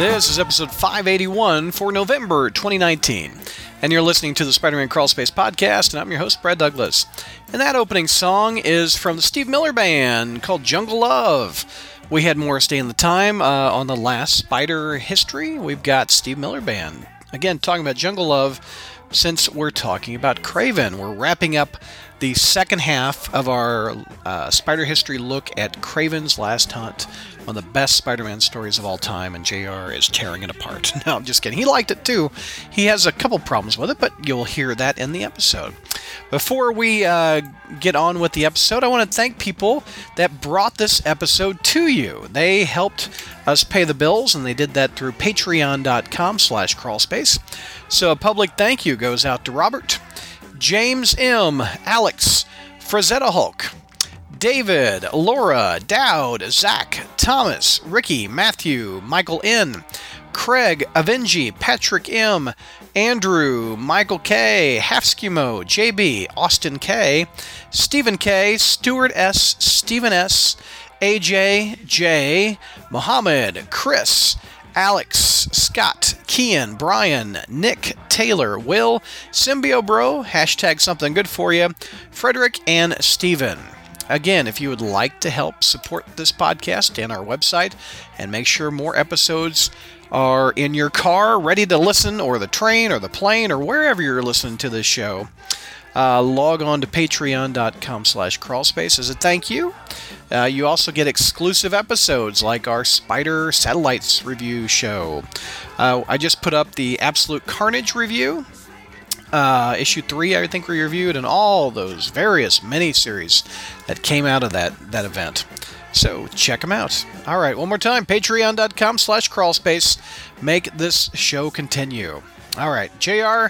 This is episode 581 for November 2019. And you're listening to the Spider Man Crawlspace podcast, and I'm your host, Brad Douglas. And that opening song is from the Steve Miller Band called Jungle Love. We had Morris Day in the Time uh, on the last Spider history. We've got Steve Miller Band. Again, talking about Jungle Love since we're talking about Kraven. We're wrapping up the second half of our uh, Spider history look at Kraven's Last Hunt, one of the best Spider Man stories of all time, and JR is tearing it apart. No, I'm just kidding. He liked it too. He has a couple problems with it, but you'll hear that in the episode. Before we uh, get on with the episode, I want to thank people that brought this episode to you. They helped us pay the bills, and they did that through patreon.com slash crawlspace. So a public thank you goes out to Robert, James M., Alex, Frazetta Hulk, David, Laura, Dowd, Zach, Thomas, Ricky, Matthew, Michael N., Craig, Avengi, Patrick M., Andrew, Michael K., Halfskimo, JB, Austin K., Stephen K., Stuart S., Stephen S., AJ, J, Mohammed, Chris, Alex, Scott, Kian, Brian, Nick, Taylor, Will, Symbio Bro, hashtag something good for you, Frederick, and Steven. Again, if you would like to help support this podcast and our website and make sure more episodes are in your car, ready to listen, or the train, or the plane, or wherever you're listening to this show, uh, log on to patreon.com slash crawlspace as a thank you. Uh, you also get exclusive episodes like our Spider Satellites review show. Uh, I just put up the Absolute Carnage review. Uh, issue three, I think we reviewed, and all those various miniseries that came out of that, that event. So check them out. All right, one more time, patreon.com slash crawlspace. Make this show continue. All right, JR,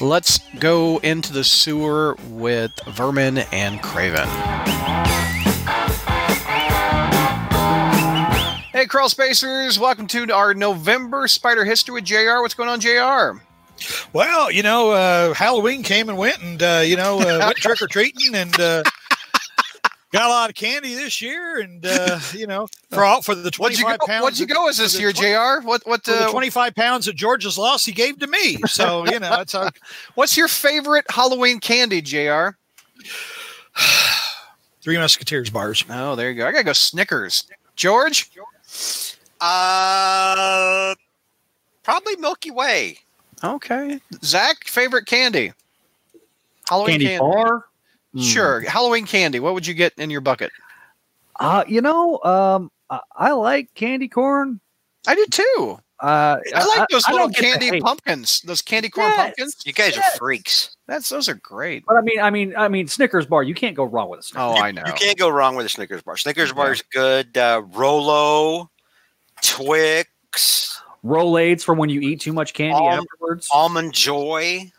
let's go into the sewer with Vermin and Kraven. Hey, Crawl Spacers, welcome to our November Spider History with JR. What's going on, JR? Well, you know, uh, Halloween came and went, and uh, you know, uh, went trick or treating, and uh, got a lot of candy this year, and uh, you know, for all for the twenty What'd you five go, pounds. what'd you go as this year, 20 JR? What what for the uh, twenty five pounds that George's lost, he gave to me. So you know, it's a what's your favorite Halloween candy, JR? Three Musketeers bars. Oh, there you go. I gotta go Snickers. George? Uh, probably Milky Way. Okay. Zach, favorite candy? Halloween Candy candy. bar. Sure. Halloween candy. What would you get in your bucket? Uh, you know, um, I, I like candy corn. I do too. Uh, I like those I little don't get the candy pumpkins. Those candy corn Yes. pumpkins. You guys Yes. are freaks. That's those are great. But I mean, I mean, I mean, Snickers bar. You can't go wrong with a Snickers. Oh, you, I know. You can't go wrong with a Snickers bar. Snickers bar is good. Uh, Rolo, Twix, Rolaids for when you eat too much candy Alm- afterwards. Almond Joy.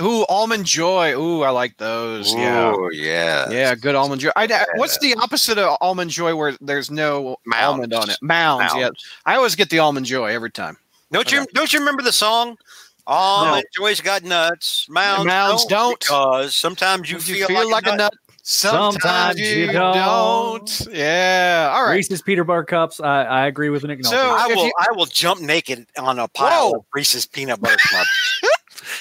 Ooh, almond joy. Ooh, I like those. Yeah. Ooh, yeah. Yeah, good almond joy. I, what's the opposite of almond joy where there's no Mounds. almond on it? Mounds, yeah. I always get the almond joy every time. Don't you don't you remember the song? Almond Joy's got nuts. Mounds, Mounds don't. Because sometimes you, You feel, like, a nut. Sometimes, Sometimes you you don't. don't. Yeah. All right. Reese's peanut butter cups. I, I agree with Nick. So- I will you- I will jump naked on a pile Whoa. of Reese's peanut butter cups.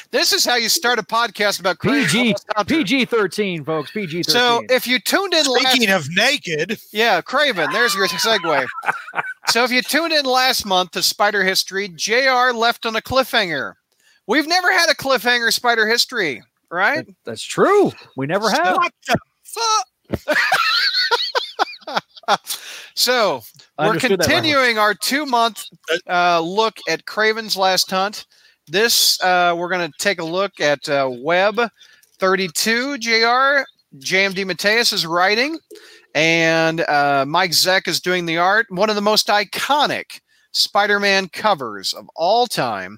This is how you start a podcast about crazy PG PG thirteen, folks. PG thirteen. So if you tuned in last, Speaking of naked, yeah, Kraven, there's your segue. so if you tuned in last month to Spider History, Jr. left on a cliffhanger. We've never had a cliffhanger Spider History, right? That- that's true. We never have. what the So we're understood that right. continuing our two month uh, look at Kraven's Last Hunt. This uh, we're going to take a look at uh, Web 32 JR. J.M. DeMatteis is writing, and uh, Mike Zeck is doing the art. One of the most iconic Spider-Man covers of all time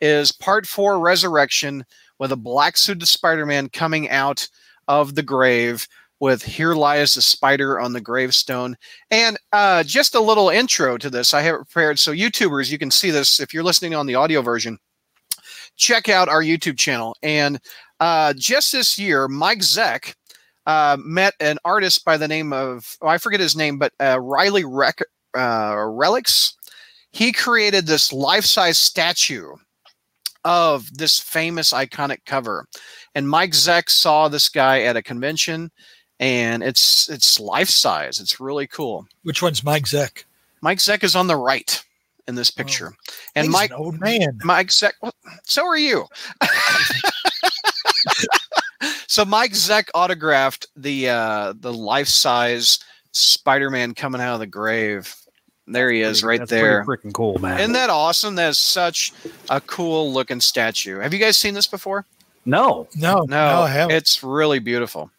is Part Four: Resurrection, with a black suited Spider-Man coming out of the grave with "Here lies the spider on the gravestone." And uh, just a little intro to this, I have prepared. So, YouTubers, you can see this if you're listening on the audio version. Check out our YouTube channel. And uh, just this year, Mike Zeck uh, met an artist by the name of, oh, I forget his name, but uh, Riley Rec- uh, Relics. he created this life-size statue of this famous iconic cover. And Mike Zeck saw this guy at a convention and it's it's life size. It's really cool. Which one's Mike Zeck? Mike Zeck is on the right in this picture. and He's Mike an old man. Mike Zeck well, so are you. so Mike Zeck autographed the uh the life size Spider-Man coming out of the grave. There he is, right That's there. Pretty freaking cool, man. Isn't that awesome? That is such a cool looking statue. Have you guys seen this before? no, No, no, No, I haven't. it's really beautiful.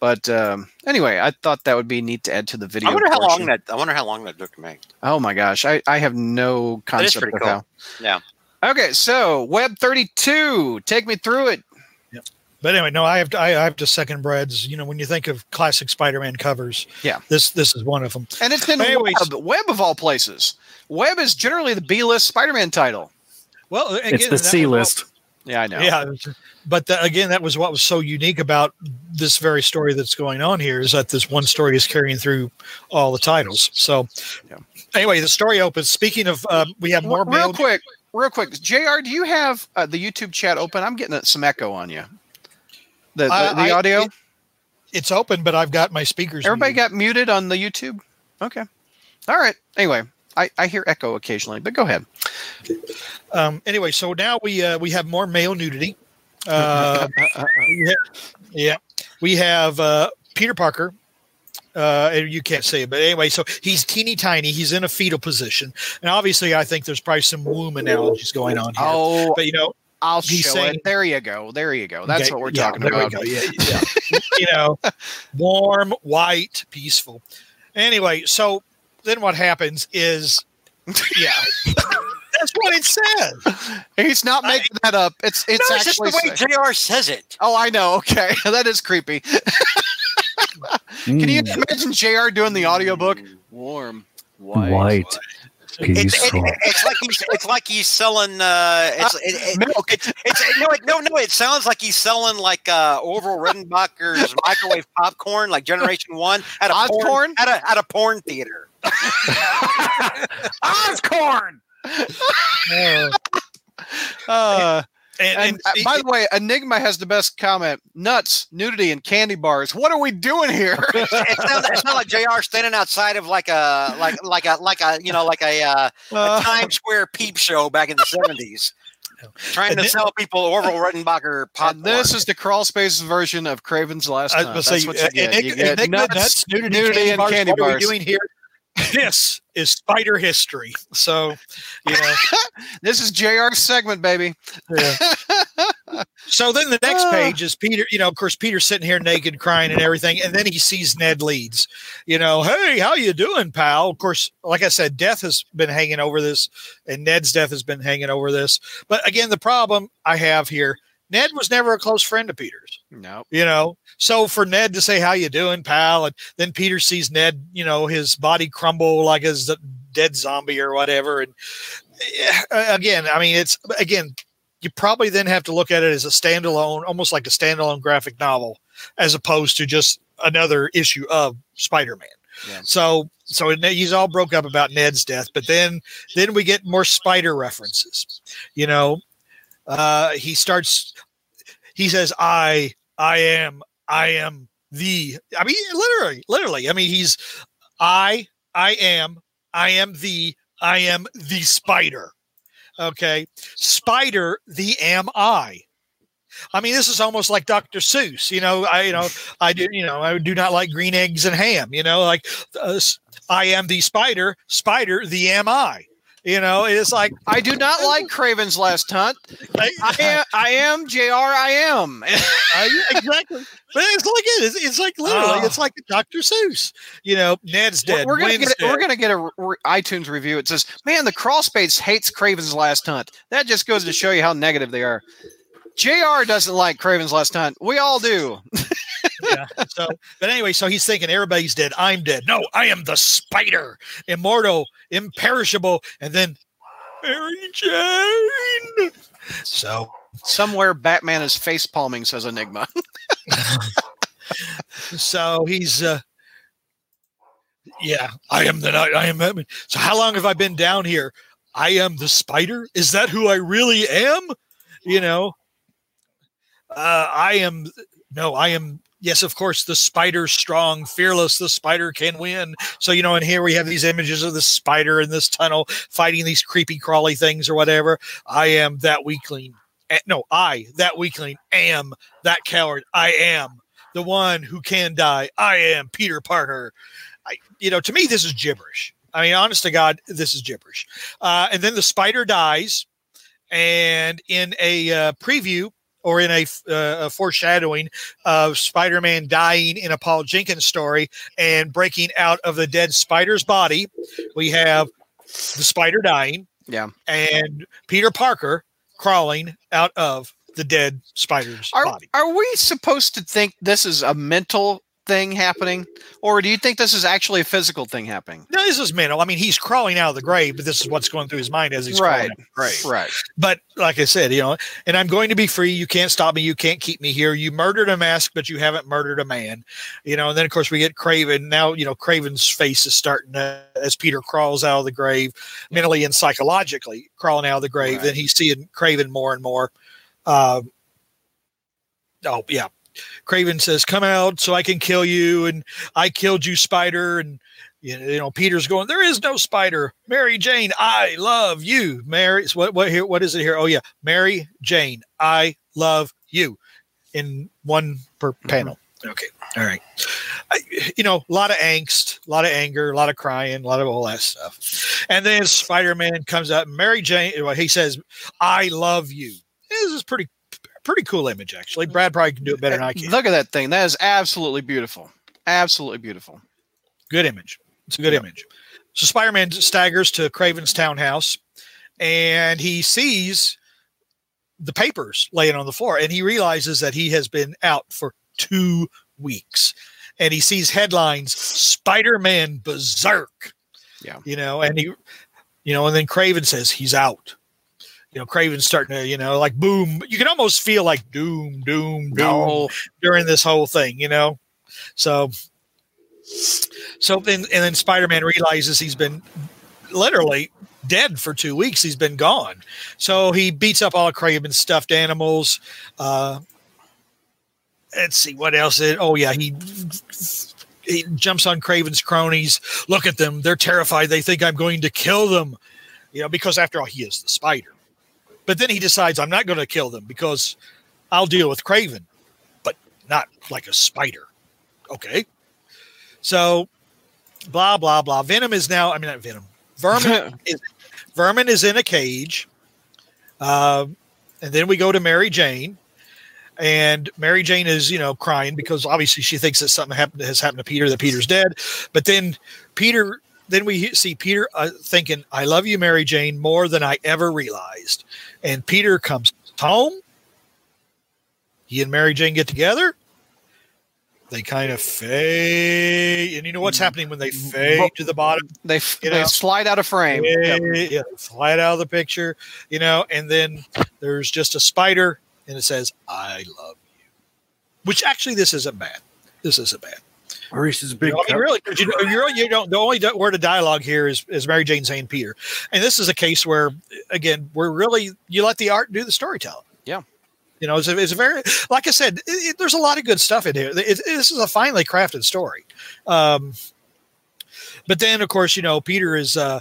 But um, anyway, I thought that would be neat to add to the video. I wonder how long that. I wonder how long that took to make. Oh my gosh, I, I have no is concept pretty of cool. how. Yeah. Okay, so Web thirty two, take me through it. But anyway, no, I have to, I, I have to second Brad's. You know, when you think of classic Spider-Man covers, Yeah. this this is one of them. And it's been Anyways. Web, Web of all places. Web is generally the B list Spider Man title. Well, again, it's the that C was what- list. Yeah, I know. Yeah, but the, again, that was what was so unique about this very story that's going on here is that this one story is carrying through all the titles. So, Yeah. anyway, the story opens. Speaking of, um, we have more real mail. quick, real quick. Jr., do you have uh, the YouTube chat open? I'm getting some echo on you. The the, I- the I- audio. it- it's open, but I've got my speakers. Everybody muted. got muted on the YouTube. Okay. All right. Anyway, I, I hear echo occasionally, but go ahead. Um, anyway, so now we uh, we have more male nudity. Uh, we have, yeah, we have uh, Peter Parker. Uh, you can't see it, but anyway, so he's teeny tiny. He's in a fetal position, and obviously, I think there's probably some womb analogies going on here. oh, But you know, I'll he's show saying- it. There you go. There you go. That's Okay, what we're yeah, talking there we about. go. Yeah, yeah. you know, warm, white, peaceful. Anyway, so then what happens is, yeah, that's what it says. He's not making that up. It's it's no, it's just actually. the way Jr. says it. oh, I know. Okay, that is creepy. Can you Mm, imagine Jr. doing the audiobook? Warm, white. white, It's, it, peaceful. it's like he's it's like he's selling uh it's it, it, Milk. it's, it's no it, no no it sounds like he's selling like uh Orville Redenbacher's microwave popcorn like generation 1 at a Oscorn? porn, at a at a porn theater. Oscorn. Uh, Uh, and, and and uh, see, by the way, Enigma has the best comment: nuts, nudity, and candy bars. What are we doing here? It's not, it's not like Jr. standing outside of like a like like a like a you know like a, uh, a Uh, Times Square peep show back in the seventies, trying And to thi- sell people Orville Redenbacher popcorn. this is the crawl space version of Kraven's Last I Hunt. That's gonna what say, you get. Enig- you get Enigma, nuts, nuts, nudity, nudity, candy and bars. candy what are we doing here? This is spider history. So, you know, This is JR's segment, baby. so then the next Ah. page is Peter. You know, of course, Peter's sitting here naked, crying, and everything, and then he sees Ned Leeds. You know, hey, how you doing, pal? Of course, like I said, death has been hanging over this, and Ned's death has been hanging over this. But again, the problem I have here, Ned was never a close friend of Peter's. No. you know? So for ned to say how you doing pal? And then peter sees ned you know his body crumble like a z- dead zombie or whatever. And again i mean it's again you probably then have to look at it as a standalone almost like a standalone graphic novel as opposed to just another issue of spider-man. Yeah. so so he's all broke up about ned's death but then then we get more spider references. You know uh he starts he says i I am, I am the, I mean, literally, literally. I mean, he's, I, I am, I am the, I am the spider. Okay. Spider, the am I. I mean, this is almost like Dr. Seuss. You know, I, you know, I do, you know, I do not like green eggs and ham. You know, like uh, I am the spider, spider, the am I. You know, it's like I do not like Kraven's Last Hunt. I am, I am JR. I am. Exactly. But it's like it. It's, it's like literally. Oh. It's ah. like Dr. Seuss. You know, Ned's dead. we're gonna get. We're gonna get a re- iTunes review. It says, "Man, the crawl space hates Kraven's Last Hunt." That just goes to show you how negative they are. Jr. doesn't like Kraven's Last Hunt. We all do. yeah. So, but anyway, so he's thinking everybody's dead. I'm dead. No, I am the spider, immortal, imperishable, and then Mary Jane. So, Somewhere, Batman is face palming. Says Enigma. so he's. uh yeah, I am the night. I am. Batman. So how long have I been down here? I am the spider. Is that who I really am? You know, uh, I am. No, I am. Yes, of course, the spider strong, fearless. The spider can win. So you know, and here we have these images of the spider in this tunnel fighting these creepy crawly things or whatever. I am that weakling. Eh, No, I that weakling am that coward. I am the one who can die. I am Peter Parker. I, you know, to me, this is gibberish. I mean, honest to God, this is gibberish. Uh, and then the spider dies, and in a uh, preview or in a, uh, a foreshadowing of Spider-Man dying in a Paul Jenkins story and breaking out of the dead spider's body, we have the spider dying Yeah. and Peter Parker crawling out of the dead spider's Are, body. are we supposed to think this is a mental thing happening, or do you think this is actually a physical thing happening? No, this is mental. I mean, he's crawling out of the grave, but this is what's going through his mind as he's Right. of. Right. But like I said, you know, and I'm going to be free. You can't stop me. You can't keep me here. You murdered a mask, but you haven't murdered a man. You know, and then of course we get Kraven. Now, you know, Kraven's face is starting to, as Peter crawls out of the grave, mentally and psychologically crawling out of the grave. Right. Then he's seeing Kraven more and more. Uh, oh yeah. Kraven says, "Come out so I can kill you," and I killed you, Spider. And you know, Peter's going, "There is no Spider." Mary Jane, I love you, Mary. What what here? What is it here? Oh yeah, Mary Jane, I love you. In one per mm-hmm. panel. Okay, all right. I, you know, a lot of angst, a lot of anger, a lot of crying, a lot of all that stuff. And then Spider Man comes up. Mary Jane, well, he says, "I love you." This is pretty pretty cool image actually. Uh, Brad probably can do it better than I uh, can. Look at that thing. That is absolutely beautiful. Absolutely beautiful. Good image. It's a good image. So Spider Man staggers to Kraven's townhouse and he sees the papers laying on the floor and he realizes that he has been out for two weeks. And he sees headlines Spider Man berserk. Yeah. You know, and he, you know, and then Kraven says he's out. You know, Kraven's starting to, you know, like boom. You can almost feel like doom, doom, doom No. during this whole thing, you know. So, so then and then Spider-Man realizes he's been literally dead for two weeks. He's been gone. So he beats up all of Kraven's stuffed animals. Uh, let's see what else. It, oh yeah, he he jumps on Kraven's cronies. Look at them; they're terrified. They think I'm going to kill them. You know, because after all, he is the spider. But then he decides I'm not going to kill them because I'll deal with Kraven, but not like a spider. Okay. So, blah blah blah. Venom is now. I mean, not Venom. Vermin is Vermin is in a cage. Um, and then we go to Mary Jane, and Mary Jane is you know crying because obviously she thinks that something happened has happened to Peter that Peter's dead. But then Peter. Then we see Peter uh, thinking, "I love you, Mary Jane, more than I ever realized." And Peter comes home. He and Mary Jane get together. They kind of fade, and you know what's happening when they fade to the bottom? They You they slide out of frame. Yeah, yeah, it out of the picture, you know, and then there's just a spider and it says, I love you. Which actually this isn't bad. This isn't bad. Maurice's a big. know, I mean, really, 'cause you know, you're, you don't, the only word of dialogue here is, is Mary Jane saying Peter. And this is a case where, again, we're really, you let the art do the storytelling. Yeah. You know, it's a, it's a very, like I said, it, it- there's a lot of good stuff in here. It, this is a finely crafted story. Um, but then, of course, you know, Peter is, uh,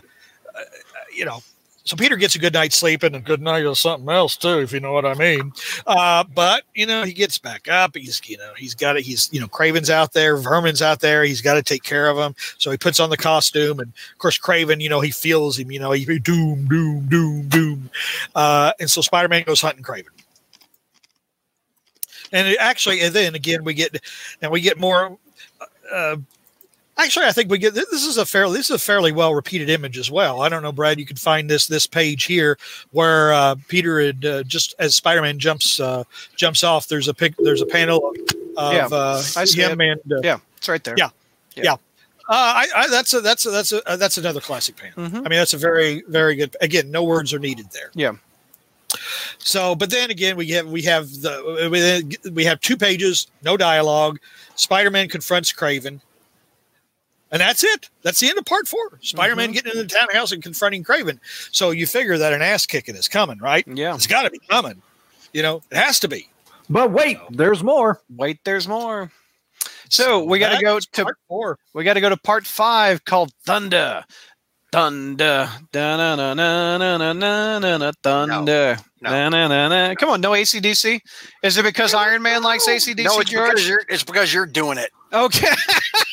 uh, you know, so Peter gets a good night's sleep and a good night of something else too, if you know what I mean. Uh, but you know, he gets back up. He's, you know, he's got it. he's, you know, Kraven's out there, Vermin's out there. He's got to take care of him. So he puts on the costume, and of course, Kraven, you know, he feels him. You know, he doom, doom, doom, doom. Uh, and so Spider-Man goes hunting Kraven. And it actually, and then again, we get, and we get more. Uh, actually, I think we get this is a fairly this is a fairly well repeated image as well. I don't know, Brad. You can find this this page here where uh, Peter had uh, just as Spider-Man jumps uh, jumps off. There's a pic. There's a panel of Yeah, uh, I see him and uh, Yeah, it's right there. Yeah. Yeah. Uh, I, I, that's a that's a that's a uh, that's another classic panel. Mhm. I mean, that's a very very good. Again, no words are needed there. Yeah. So, but then again, we have we have the we, we have two pages, no dialogue. Spider-Man confronts Kraven, and that's it. That's the end of part four. Spider Man mm-hmm. getting into the townhouse and confronting Kraven. So you figure that an ass kicking is coming, right? Yeah. It's got to be coming. You know, it has to be. But wait, so. there's more. Wait, there's more. So we got to go to four. We got to go to part five called Thunder. Thunder. Na na na na na na na na thunder. Na, na, na, Come on, no ACDC. Is it because Iron Man likes ACDC? No, it's because you're it's because you're doing it. Okay.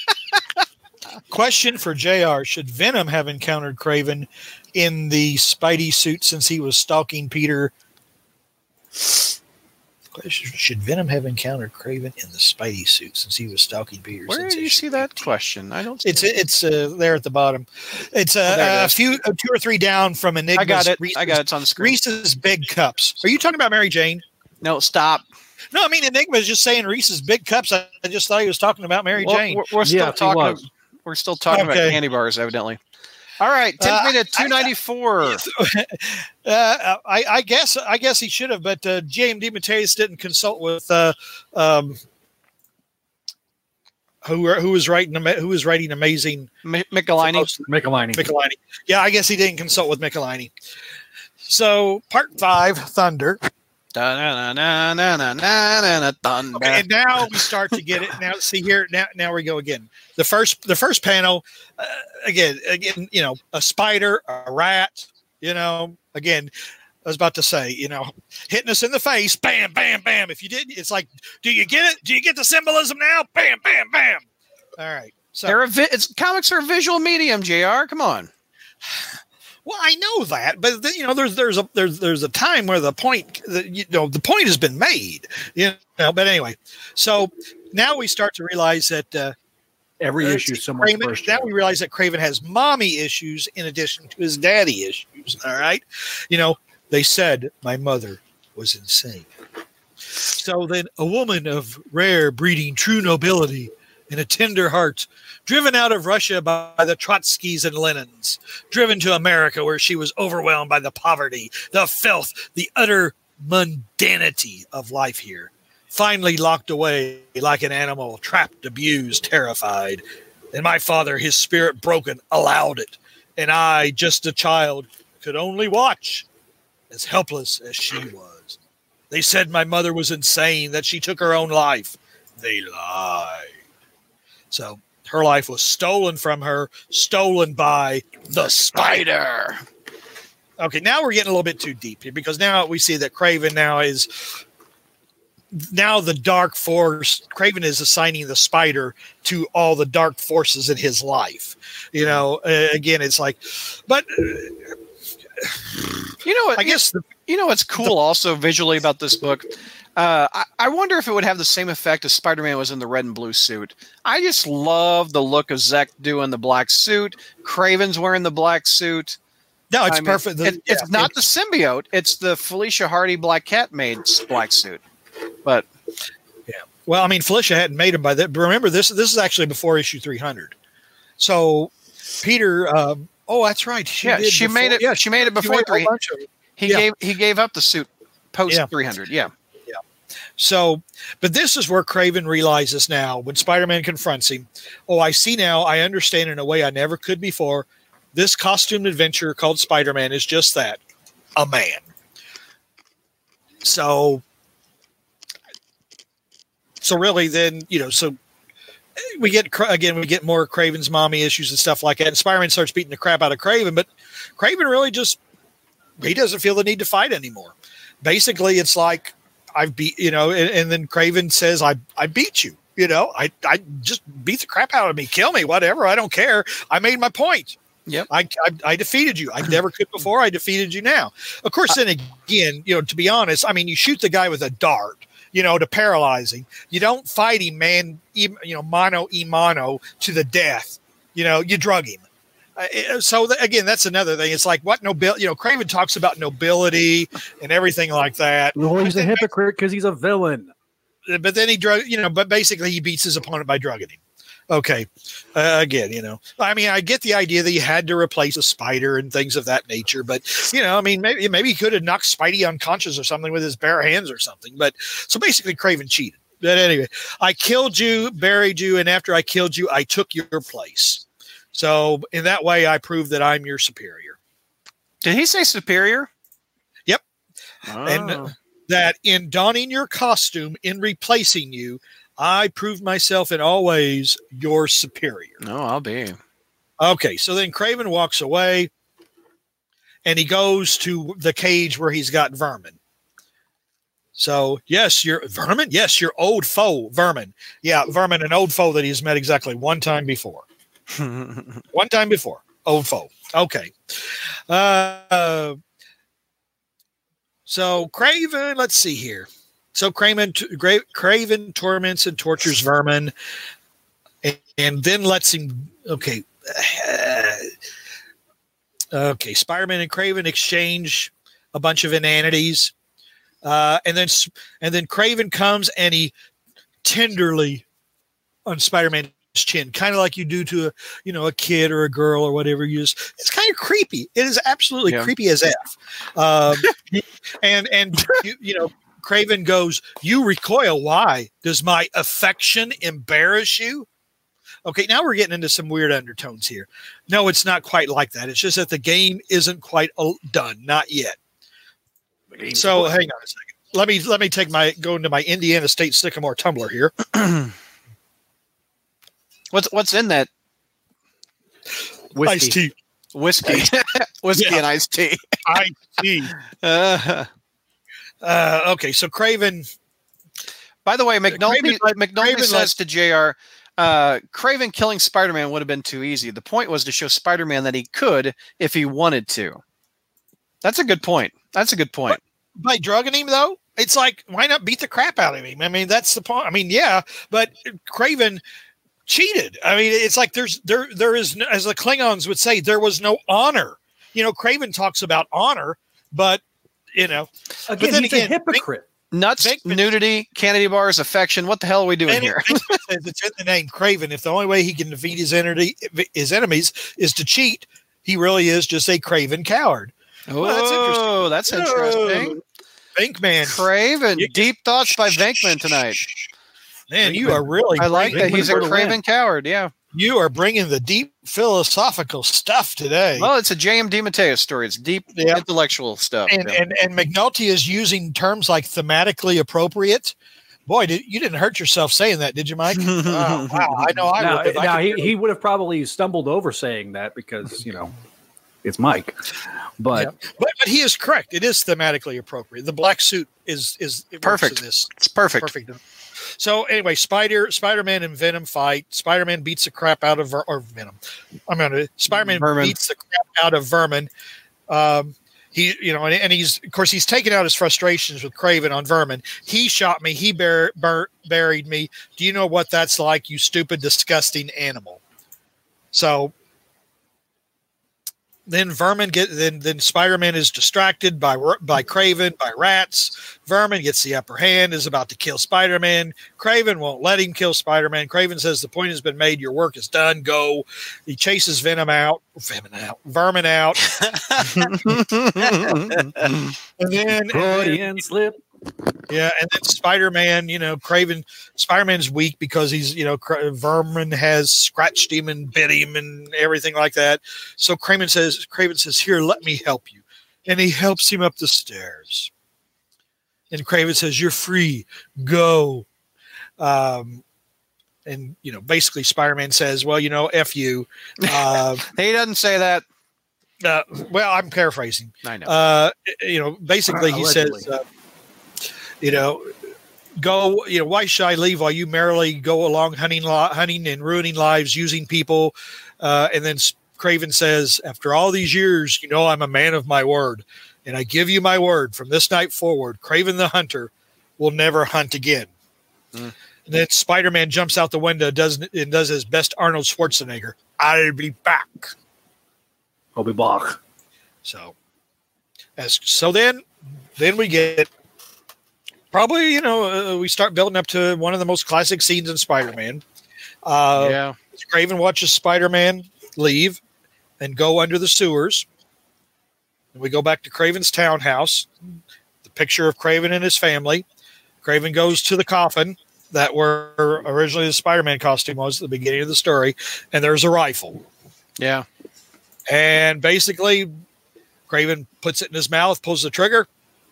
Question for JR Should Venom have encountered Kraven in the Spidey suit since he was stalking Peter? Question Should Venom have encountered Kraven in the Spidey suit since he was stalking Peter? Where since do you see that 15? question? I don't see It's it's uh, there at the bottom. It's Oh, it uh, a few, uh, two or three down from Enigma's. I got it. Reese's, I got it. It's on the screen. Reese's Big Cups. Are you talking about Mary Jane? No, stop. No, I mean Enigma is just saying Reese's Big Cups. I, I just thought he was talking about Mary Well, Jane. We're, we're still Yes, he talking. Was. We're still talking about Okay. candy bars, evidently. All right, take Uh, me to I- two ninety four. uh, I, I guess I guess he should have, but uh, J.M. DeMatteis didn't consult with uh, um, who who was writing ama- who was writing amazing Michelinie. Michelinie. Michelinie. Yeah, I guess he didn't consult with Michelinie. So part five, Thunder, Okay, and now we start to get it. Now, see here. Now, now we go again. The first, the first panel, uh, again, again. You know, a spider, a rat. You know, again. I was about to say, you know, hitting us in the face, bam, bam, bam. If you didn't, it's like, do you get it? Do you get the symbolism now? Bam, bam, bam. All right. So, vi- it's, comics are a visual medium, Jr. Come on. Well, I know that, but you know, there's there's a there's there's a time where the point, the, you know, the point has been made. You know, but anyway, so now we start to realize that. Uh, Every Uh, issue, someone's Kraven, first. now we realize that Kraven has mommy issues in addition to his daddy issues. All right. You know, they said my mother was insane. So then a woman of rare breeding, true nobility, and a tender heart, driven out of Russia by the Trotskys and Lenins, driven to America where she was overwhelmed by the poverty, the filth, the utter mundanity of life here. Finally locked away like an animal, trapped, abused, terrified. And my father, his spirit broken, allowed it. And I, just a child, could only watch, as helpless as she was. They said my mother was insane, that she took her own life. They lied. So her life was stolen from her, stolen by the spider. Okay, now we're getting a little bit too deep here because now we see that Kraven now is now the dark force. Kraven is assigning the spider to all the dark forces in his life. You know, uh, again, it's like, but uh, You know what? I guess the, You know what's cool also visually about this book? Uh, I, I wonder if it would have the same effect if Spider Man was in the red and blue suit. I just love the look of Zeck doing the black suit. Kraven's wearing the black suit. no, it's I mean, perfect. The- it- it's yeah, not the symbiote, it's the Felicia Hardy Black Cat made black suit. But yeah, Well, I mean, Felicia hadn't made him by that. Remember, this this is actually before issue three hundred. So Peter, um, oh, that's right. She yeah, she before- made it. Yeah, she made it before three. bunch of them. He yeah. gave he gave up the suit post three hundred. Yeah, So, but this is where Kraven realizes now when Spider Man confronts him. Oh, I see now. I understand in a way I never could before. This costumed adventure called Spider Man is just that a man. So, so really, then, you know, so we get again, we get more Kraven's mommy issues and stuff like that. And Spider Man starts beating the crap out of Kraven, but Kraven really just he doesn't feel the need to fight anymore. Basically, it's like I've beat you know, and, and then Kraven says, "I I beat you." You know, I I just beat the crap out of me, kill me, whatever. I don't care. I made my point. Yep. I, I I defeated you. I never could before. I defeated you now. Of course, then again, you know, to be honest, I mean, you shoot the guy with a dart, you know, to paralyze him. You don't fight him, man. You know, mano e mano to the death. You know, you drug him. Uh, so th- again, that's another thing. It's like what nobility. You know, Kraven talks about nobility and everything like that. Well, he's a hypocrite because he's a villain. But then he drug. You know, but basically he beats his opponent by drugging him. Okay, uh, again, you know, I mean, I get the idea that you had to replace a spider and things of that nature, but you know, I mean, maybe maybe he could have knocked Spidey unconscious or something with his bare hands or something. But so basically, Kraven cheated. But anyway, I killed you, buried you, and after I killed you, I took your place. So in that way, I prove that I'm your superior. Did he say superior? Yep. Oh. And that in donning your costume, in replacing you, I prove myself in all ways your superior. no, I'll be. Okay, so then Kraven walks away and he goes to the cage where he's got vermin. So, yes, you're vermin. Yes, your old foe, vermin. Yeah, vermin, an old foe that he's met exactly one time before. One time before, old foe. Okay. Uh, so Kraven, let's see here. So Kraven, Kraven torments and tortures vermin, and, and then lets him. Okay. okay. Spider-Man and Kraven exchange a bunch of inanities, uh, and then and then Kraven comes and he tenderly on Spider-Man's chin, kind of like you do to a you know a kid or a girl or whatever. You just it's kind of creepy. It is absolutely Yeah. creepy as f. Um, and and you, you know Kraven goes, "You recoil. Why does my affection embarrass you?" Okay, now we're getting into some weird undertones here. No, it's not quite like that. It's just that the game isn't quite done, not yet. So hang on a second. Let me let me take my go into my Indiana State Sycamore tumbler here. what's what's in that Whiskey. Iced tea. whiskey? whiskey Yeah. and iced tea. Iced tea. Uh, Uh, okay, so Kraven. by the way, McNulty, Kraven let- McNulty Kraven says to Jr. Uh, Kraven killing Spider-Man would have been too easy. The point was to show Spider-Man that he could if he wanted to. That's a good point. That's a good point. by drugging him though it's like why not beat the crap out of him i mean that's the point i mean yeah but craven cheated i mean it's like there's there there is no, as the klingons would say there was no honor you know craven talks about honor but you know Again, then he's again, a hypocrite. Nuts, Venkman- nudity, Kennedy bars, affection. What the hell are we doing and here? it- it- it's in the name craven if the only way he can defeat his enemy his enemies is to cheat he really is just a craven coward Oh, that's interesting. Oh that's interesting. Venkman, Craven. You- Deep thoughts by Venkman tonight. Man, you are really I like that he's a Craven coward. Yeah. you are bringing the deep philosophical stuff today. Well, it's a J.M. DeMatteo story. It's deep Yeah. intellectual stuff. and, Yeah. and and McNulty is using terms like thematically appropriate. Boy, did, you didn't hurt yourself saying that, did you, Mike? Oh, wow, I know I now, would. if I he, he would have probably stumbled over saying that because you know it's Mike, but Yeah. but, but he is correct. It is thematically appropriate. The black suit is is it works Perfect. in this it's perfect. perfect. So anyway, Spider Spider Man and Venom fight. Spider Man beats the crap out of Ver- or Venom. I'm gonna Spider Man beats the crap out of Vermin. Um, he you know and, and he's of course he's taking out his frustrations with Kraven on Vermin. He shot me. He bur- bur- buried me. Do you know what that's like? You stupid, disgusting animal. So then Vermin get then then Spider-Man is distracted by by Kraven by rats. Vermin gets the upper hand, is about to kill Spider-Man. Kraven won't let him kill Spider-Man. Kraven says the point has been made. Your work is done. Go. He chases Venom out. Venom out. Vermin out. And then, and then Freudian slip. Yeah, and then Spider-Man, you know, Kraven, Spider-Man's weak because he's, you know, Cra- Vermin has scratched him and bit him and everything like that. So Kraven says, Kraven says, "Here, let me help you," and he helps him up the stairs. And Kraven says, "You're free. Go." Um, and you know, basically, Spider-Man says, "Well, you know, f you." Uh, he doesn't say that. uh, well, I'm paraphrasing I know. uh, you know, basically he Allegedly. says, uh, you know, go, you know, why should I leave while you merrily go along hunting, hunting and ruining lives using people? Uh, and then Kraven says, after all these years, you know, I'm a man of my word, and I give you my word from this night forward, Kraven the hunter will never hunt again. Mm. And then Spider-Man jumps out the window, does and does his best Arnold Schwarzenegger. I'll be back. I'll be back. So, as so then, then we get probably you know uh, we start building up to one of the most classic scenes in Spider-Man. Uh, yeah. Kraven watches Spider-Man leave and go under the sewers. And we go back to Kraven's townhouse. The picture of Kraven and his family. Kraven goes to the coffin that where originally the Spider-Man costume was at the beginning of the story, and there's a rifle. Yeah. And basically, Kraven puts it in his mouth, pulls the trigger,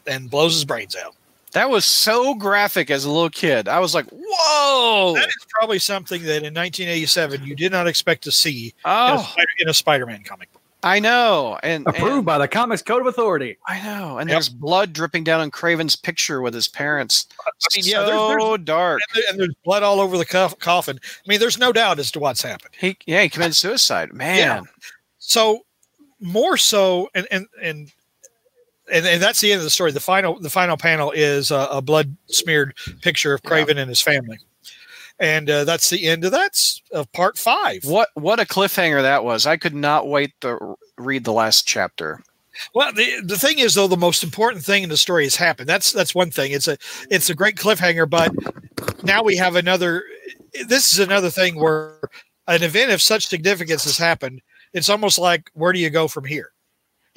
and blows his brains out. That was so graphic as a little kid. I was like, whoa. That is probably something that in 1987 you did not expect to see in, a, Oh, Spider- in a Spider-Man comic book. I know. And, Approved and by the Comics Code of Authority. I know. And Yep. there's blood dripping down on Kraven's picture with his parents. I mean, yeah, there's- so there's- dark. And, there- and there's blood all over the coff- coffin. I mean, there's no doubt as to what's happened. He yeah, he committed suicide. Man. Yeah. So more so, and and and. And, and that's the end of the story. The final, the final panel is a, a blood smeared picture of Kraven and his family, and uh, that's the end of that of part five. What what a cliffhanger that was. I could not wait to read the last chapter. Well, the the thing is, though, the most important thing in the story has happened. That's that's one thing. It's a it's a great cliffhanger, but now we have another. This is another thing where an event of such significance has happened. It's almost like where do you go from here?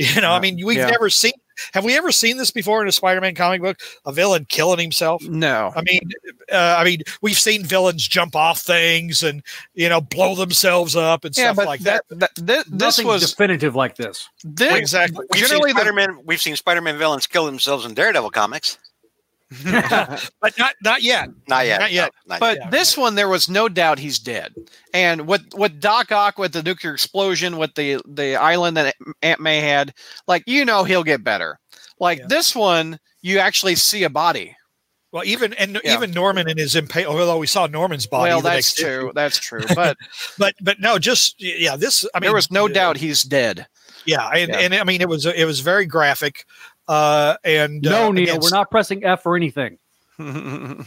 You know, I mean, we've Yeah. never seen. Have we ever seen this before in a Spider-Man comic book? A villain killing himself. No. I mean, uh, I mean, we've seen villains jump off things and you know blow themselves up and Yeah, stuff but like that, that. that, thi- this Nothing was definitive like this. this, Exactly. We've Generally seen Spider-Man. We've seen Spider-Man villains kill themselves in Daredevil comics. But not not yet. Not yet. Not yet. No, not But Yeah, this one, there was no doubt he's dead. And with with Doc Ock, with the nuclear explosion, with the the island that Aunt May had, like you know, he'll get better. Like Yeah. this one, you actually see a body. Well, even and Yeah. even Norman in his impact. Although we saw Norman's body. well, that's true. issue. That's true. But But but no, just yeah. This I mean, there was no uh, doubt he's dead. Yeah, and, Yeah. and I mean it was it was very graphic. Uh, and No, uh, Neil, again, we're not pressing F or anything. okay,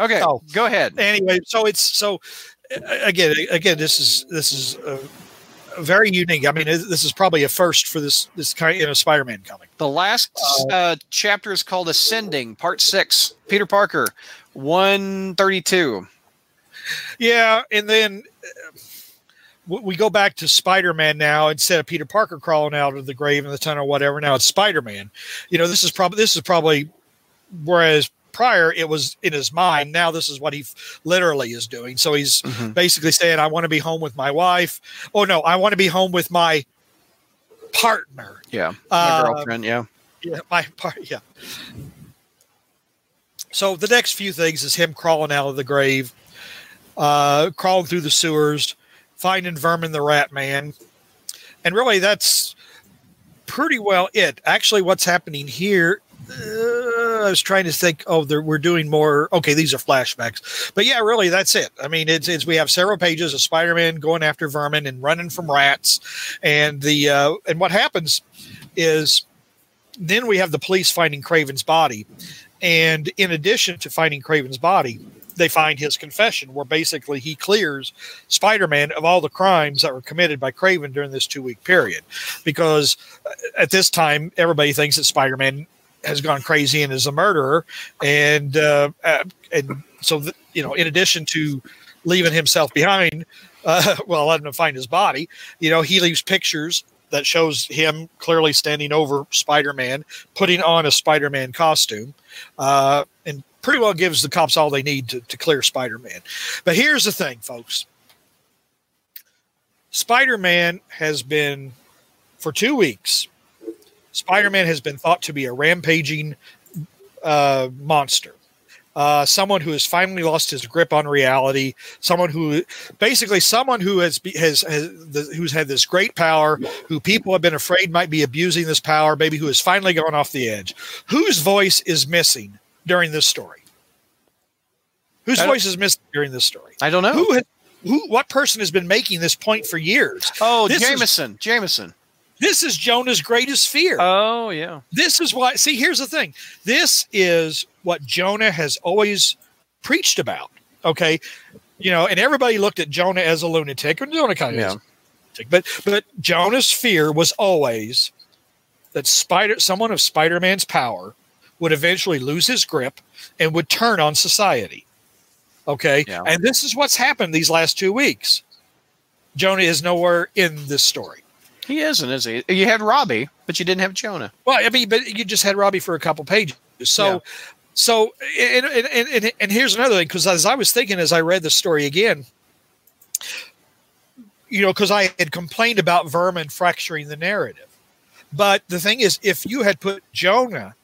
Oh. go ahead. Anyway, so it's so uh, again again this is this is uh, very unique. I mean, this is probably a first for this this kind in a Spider-Man comic. The last uh, chapter is called Ascending, Part Six. Peter Parker, one thirty-two. Yeah, and then uh, w- we go back to Spider-Man now instead of Peter Parker crawling out of the grave in the tunnel, or whatever. Now it's Spider-Man. You know, this is probably this is probably whereas prior it was in his mind. Now this is what he f- literally is doing. So he's Mhm. basically saying, "I want to be home with my wife." Oh no, I want to be home with my partner. Yeah, my Uh, girlfriend. Yeah. Yeah, my part. Yeah. So the next few things is him crawling out of the grave, uh, crawling through the sewers, finding Vermin the Rat Man, and really that's pretty well it. Actually, what's happening here? Uh, I was trying to think. Oh, we're doing more. Okay, these are flashbacks, but yeah, really, that's it. I mean, it's, it's we have several pages of Spider-Man going after vermin and running from rats, and the uh, and what happens is then we have the police finding Kraven's body. And in addition to finding Kraven's body, they find his confession where basically he clears Spider Man of all the crimes that were committed by Kraven during this two week period. Because uh, at this time, everybody thinks that Spider Man has gone crazy and is a murderer. And, uh, uh, and so, th- you know, in addition to leaving himself behind, uh, well, letting him find his body, you know, he leaves pictures that shows him clearly standing over Spider-Man, putting on a Spider-Man costume, uh, pretty well gives the cops all they need to, to clear Spider-Man. But here's the thing, folks: Spider-Man has been for two weeks. Spider-Man has been thought to be a rampaging uh, monster. Uh, someone who has finally lost his grip on reality, someone who basically someone who has has, has the, who's had this great power, who people have been afraid might be abusing this power, maybe who has finally gone off the edge. Whose voice is missing during this story? Whose voice is missing during this story? I don't know. Who has, who what person has been making this point for years? oh, This is- Jameson. Jameson. This is Jonah's greatest fear. Oh, yeah. this is why see here's the thing this is what jonah has always preached about okay you know and everybody looked at jonah as a lunatic and jonah kind of Yeah. lunatic, but but jonah's fear was always that spider someone of spider-man's power would eventually lose his grip and would turn on society okay Yeah. and this is what's happened these last two weeks jonah is nowhere in this story He isn't, is he? You had Robbie, but you didn't have Jonah. Well, I mean, but you just had Robbie for a couple pages. So, Yeah. so, and, and, and, and, and here's another thing, because as I was thinking as I read the story again, you know, because I had complained about Vermin fracturing the narrative. But the thing is, if you had put Jonah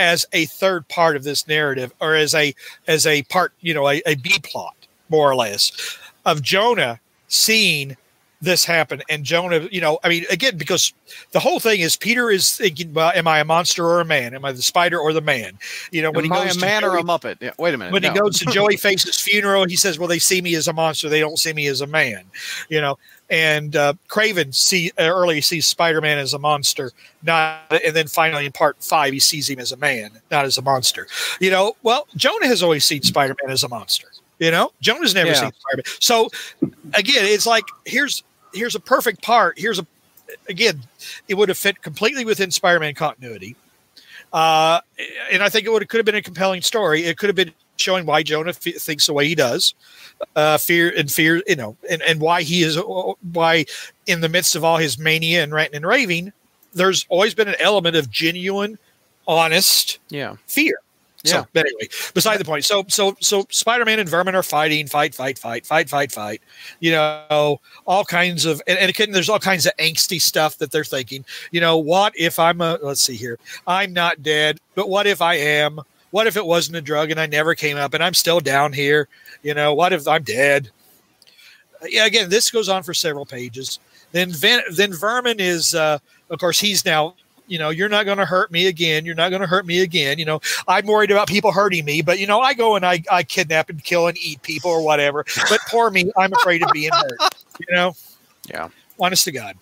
as a third part of this narrative, or as a as a part, you know, a, a B plot, more or less, of Jonah seeing this happen and Jonah, you know, I mean, again, because the whole thing is Peter is thinking, well, am I a monster or a man? Am I the spider or the man? You know, when Am he goes a to man or a muppet? Yeah, wait a minute. when he goes to Joey Face's funeral, he says, "Well, they see me as a monster; they don't see me as a man." You know, and uh, Kraven see uh, early sees Spider Man as a monster, not, and then finally in part five, he sees him as a man, not as a monster. You know, well, Jonah has always seen Spider Man as a monster. You know, Jonah's never Yeah. seen Spider Man. So again, it's like here's here's a perfect part. Here's a again, it would have fit completely within Spider Man continuity. Uh, and I think it would could have been a compelling story. It could have been showing why Jonah thinks the way he does, uh, fear and fear, you know, and, and why he is why in the midst of all his mania and ranting and raving, there's always been an element of genuine, honest yeah. fear. So, Yeah. but anyway, beside the point. So, so, so Spider-Man and Vermin are fighting, fight, fight, fight, fight, fight, fight. You know, all kinds of, and, and again, there's all kinds of angsty stuff that they're thinking. You know, what if I'm a? Let's see here. I'm not dead, but what if I am? What if it wasn't a drug and I never came up and I'm still down here? You know, what if I'm dead? Yeah, again, this goes on for several pages. Then, Ven- then Vermin is, uh, of course, he's now you know, you're not going to hurt me again. You're not going to hurt me again. You know, I'm worried about people hurting me, but you know, I go and I, I kidnap and kill and eat people or whatever. But poor me, I'm afraid of being hurt. You know, Yeah. honest to God.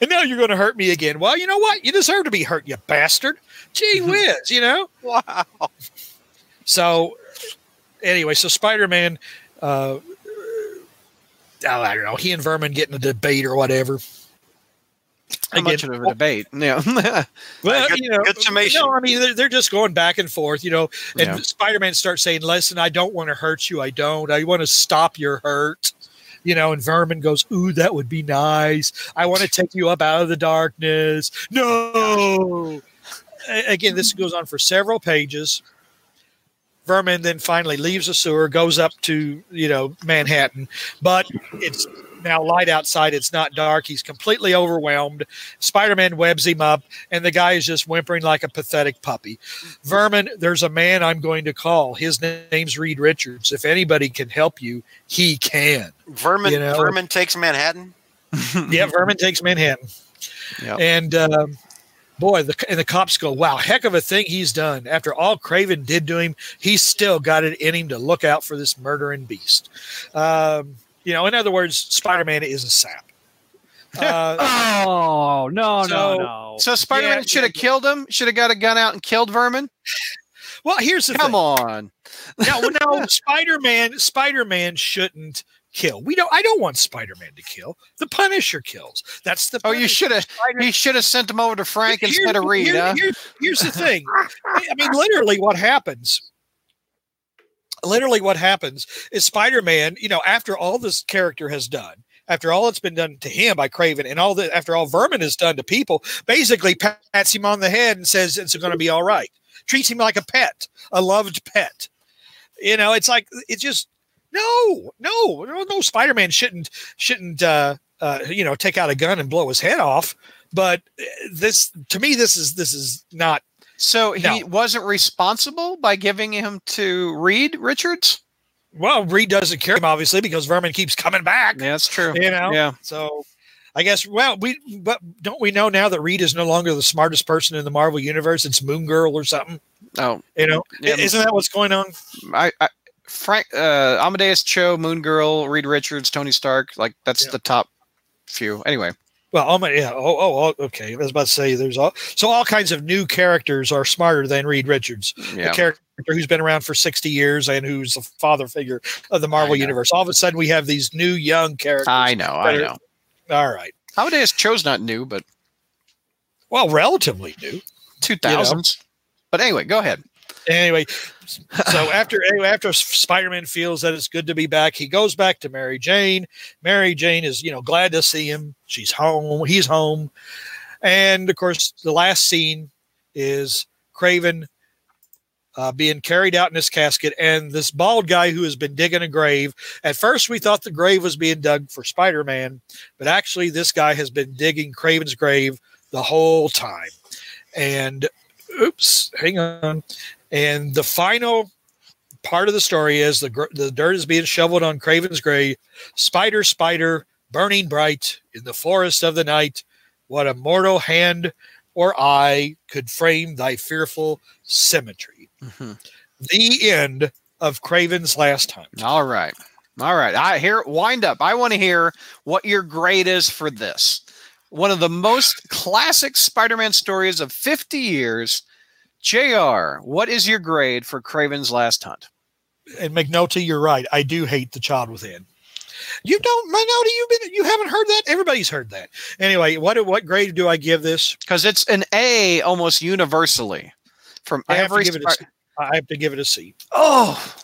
And now you're going to hurt me again. Well, you know what? You deserve to be hurt, you bastard. Gee whiz, you know. Wow. So, anyway, so Spider Man, uh, I don't know, he and Vermin get in a debate or whatever. How Again, much of a debate? Yeah. Well, Good- you know, good summation. No, I mean they're, they're just going back and forth, you know. And Yeah. Spider-Man starts saying, "Listen, I don't want to hurt you. I don't. I want to stop your hurt." You know, and Vermin goes, "Ooh, that would be nice. I want to take you up out of the darkness." No. Again, this goes on for several pages. Vermin then finally leaves the sewer, goes up to you know Manhattan, but it's now light outside. It's not dark. He's completely overwhelmed. Spider Man webs him up, and the guy is just whimpering like a pathetic puppy. Vermin, there's a man I'm going to call. His name's Reed Richards. If anybody can help you, he can. Vermin You know- Vermin takes Manhattan. yeah, Vermin takes Manhattan. Yep. And um, boy, the and the cops go, "Wow, heck of a thing he's done." After all Kraven did to him, he's still got it in him to look out for this murdering beast. Um, you know, in other words, Spider-Man is a sap. Uh, Oh no, So- no, no! so Spider Man Yeah, should have yeah. killed him. Should have got a gun out and killed Vermin. well, here's the Come thing. on. no, no, Spider-Man, Spider-Man shouldn't kill. We don't. I don't want Spider-Man to kill. The Punisher kills. That's the. Oh, you should have. Spider- He should have sent him over to Frank Here- instead of Reed. here- huh? here- here's the thing. I mean, literally, what happens? Literally, what happens is Spider-Man. You know, after all this character has done, after all it's been done to him by Kraven, and all that, after all Vermin has done to people, basically pats him on the head and says it's going to be all right. Treats him like a pet, a loved pet. You know, it's like it's just no, no, no, no. Spider-Man shouldn't shouldn't uh, uh, you know take out a gun and blow his head off. But uh, this, to me, this is this is not. So he No. wasn't responsible by giving him to Reed Richards. Well, Reed doesn't care him obviously because Vermin keeps coming back. Yeah, that's true. You know, Yeah. So, I guess well, we but don't we know now that Reed is no longer the smartest person in the Marvel universe? It's Moon Girl or something. Oh, You know, Yeah. isn't that what's going on? I, I Frank uh, Amadeus Cho, Moon Girl, Reed Richards, Tony Stark. Like that's Yeah. the top few. Anyway, Well, oh my, yeah. Oh, oh, oh, okay. I was about to say there's all so all kinds of new characters are smarter than Reed Richards. yeah. a character who's been around for 60 years and who's the father figure of the Marvel universe. All of a sudden, we have these new young characters. I know. I know. All right. Amadeus Cho's not new, but Well, relatively new. two thousands. But anyway, go ahead. Anyway, so after after Spider-Man feels that it's good to be back, he goes back to Mary Jane. Mary Jane is, you know, glad to see him. She's home. He's home. And of course, the last scene is Kraven uh, being carried out in his casket, and this bald guy who has been digging a grave. At first, we thought the grave was being dug for Spider Man, but actually, this guy has been digging Kraven's grave the whole time. And oops, hang on. And the final part of the story is the the dirt is being shoveled on Kraven's grave. Spider, spider, burning bright in the forest of the night. What a mortal hand or eye could frame thy fearful symmetry. Mhm. The end of Kraven's last hunt. All right. All right. I hear wind up. I want to hear what your grade is for this. One of the most classic Spider-Man stories of 50 years. JR, what is your grade for Kraven's Last Hunt? And McNulty, you're right. I do hate the child within. You don't, McNulty. You've been, you haven't heard that. Everybody's heard that. Anyway, what what grade do I give this? Because it's an A almost universally from I have to every. give it a Spi- C. I have to give it a C. oh,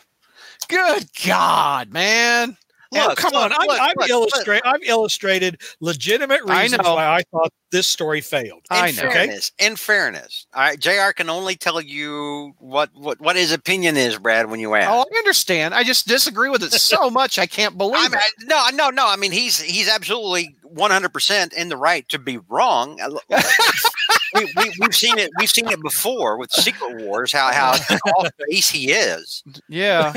good God, man! Oh, Look, come on! look, I've, look, I've, look, illustrate, I've illustrated legitimate I reasons know. why I thought this story failed. In I know. fairness, in fairness, all right, Jr. can only tell you what what what his opinion is, Brad. When you ask, Oh, I understand. I just disagree with it so much. I can't I believe mean, it. I- no, no, no. I mean, he's he's absolutely one hundred percent in the right to be wrong. Uh, we, we, we've seen it. We've seen it before with Secret Wars. How how off base he is. Yeah.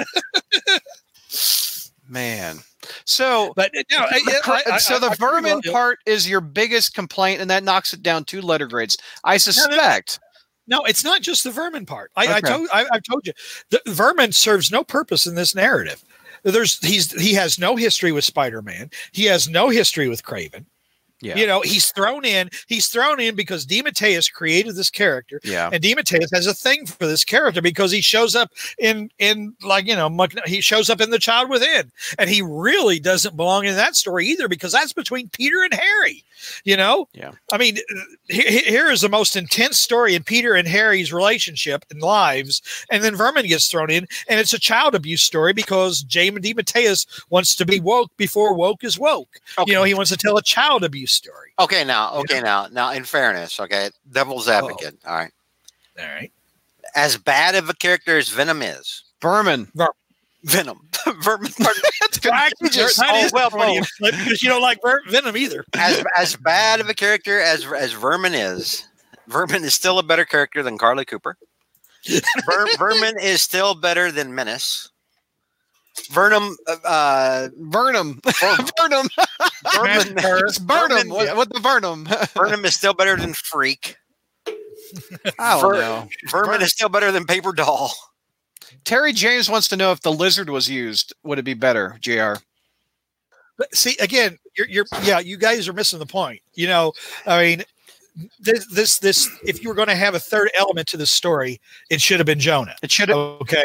Man. So But uh, no, I, I- I- so the I- vermin well, part is your biggest complaint, and that knocks it down two letter grades. I suspect. No, it's not just the vermin part. I, I Okay. told I, I've told you the vermin serves no purpose in this narrative. There's he's he has no history with Spider-Man. He has no history with Kraven. Yeah. You know, he's thrown in. He's thrown in because DeMatteis created this character, Yeah. and DeMatteis has a thing for this character because he shows up in in like you know he shows up in the Child Within, and he really doesn't belong in that story either because that's between Peter and Harry. You know, Yeah. I mean, he- he- here is the most intense story in Peter and Harry's relationship and lives, and then Vermin gets thrown in, and it's a child abuse story because James DeMatteis wants to be woke before woke is woke. Okay. You know, he wants to tell a child abuse story. Okay, now, okay, now, now, in fairness, okay, devil's advocate. All right, All right. as bad of a character as Venom is, Vermin. Venom, Vermin, That's contagious. That Oh, is well, Freudian because you don't like Ver- Venom either. as as bad of a character as as Vermin is, Vermin is still a better character than Carly Cooper. Ver, Vermin is still better than Menace. Vernum, uh, uh, Vernum. Vernum. Vermin, It's Burnham. What, what the Vernum? Vernum is still better than Freak. I don't Ver- know. Vermin is still better than Paper Doll. Terry James wants to know if the lizard was used, would it be better, JR? But see, again, you're, you're, yeah, you guys are missing the point. You know, I mean, this, this, this, if you were going to have a third element to this story, it should have been Jonah. It should have. Okay.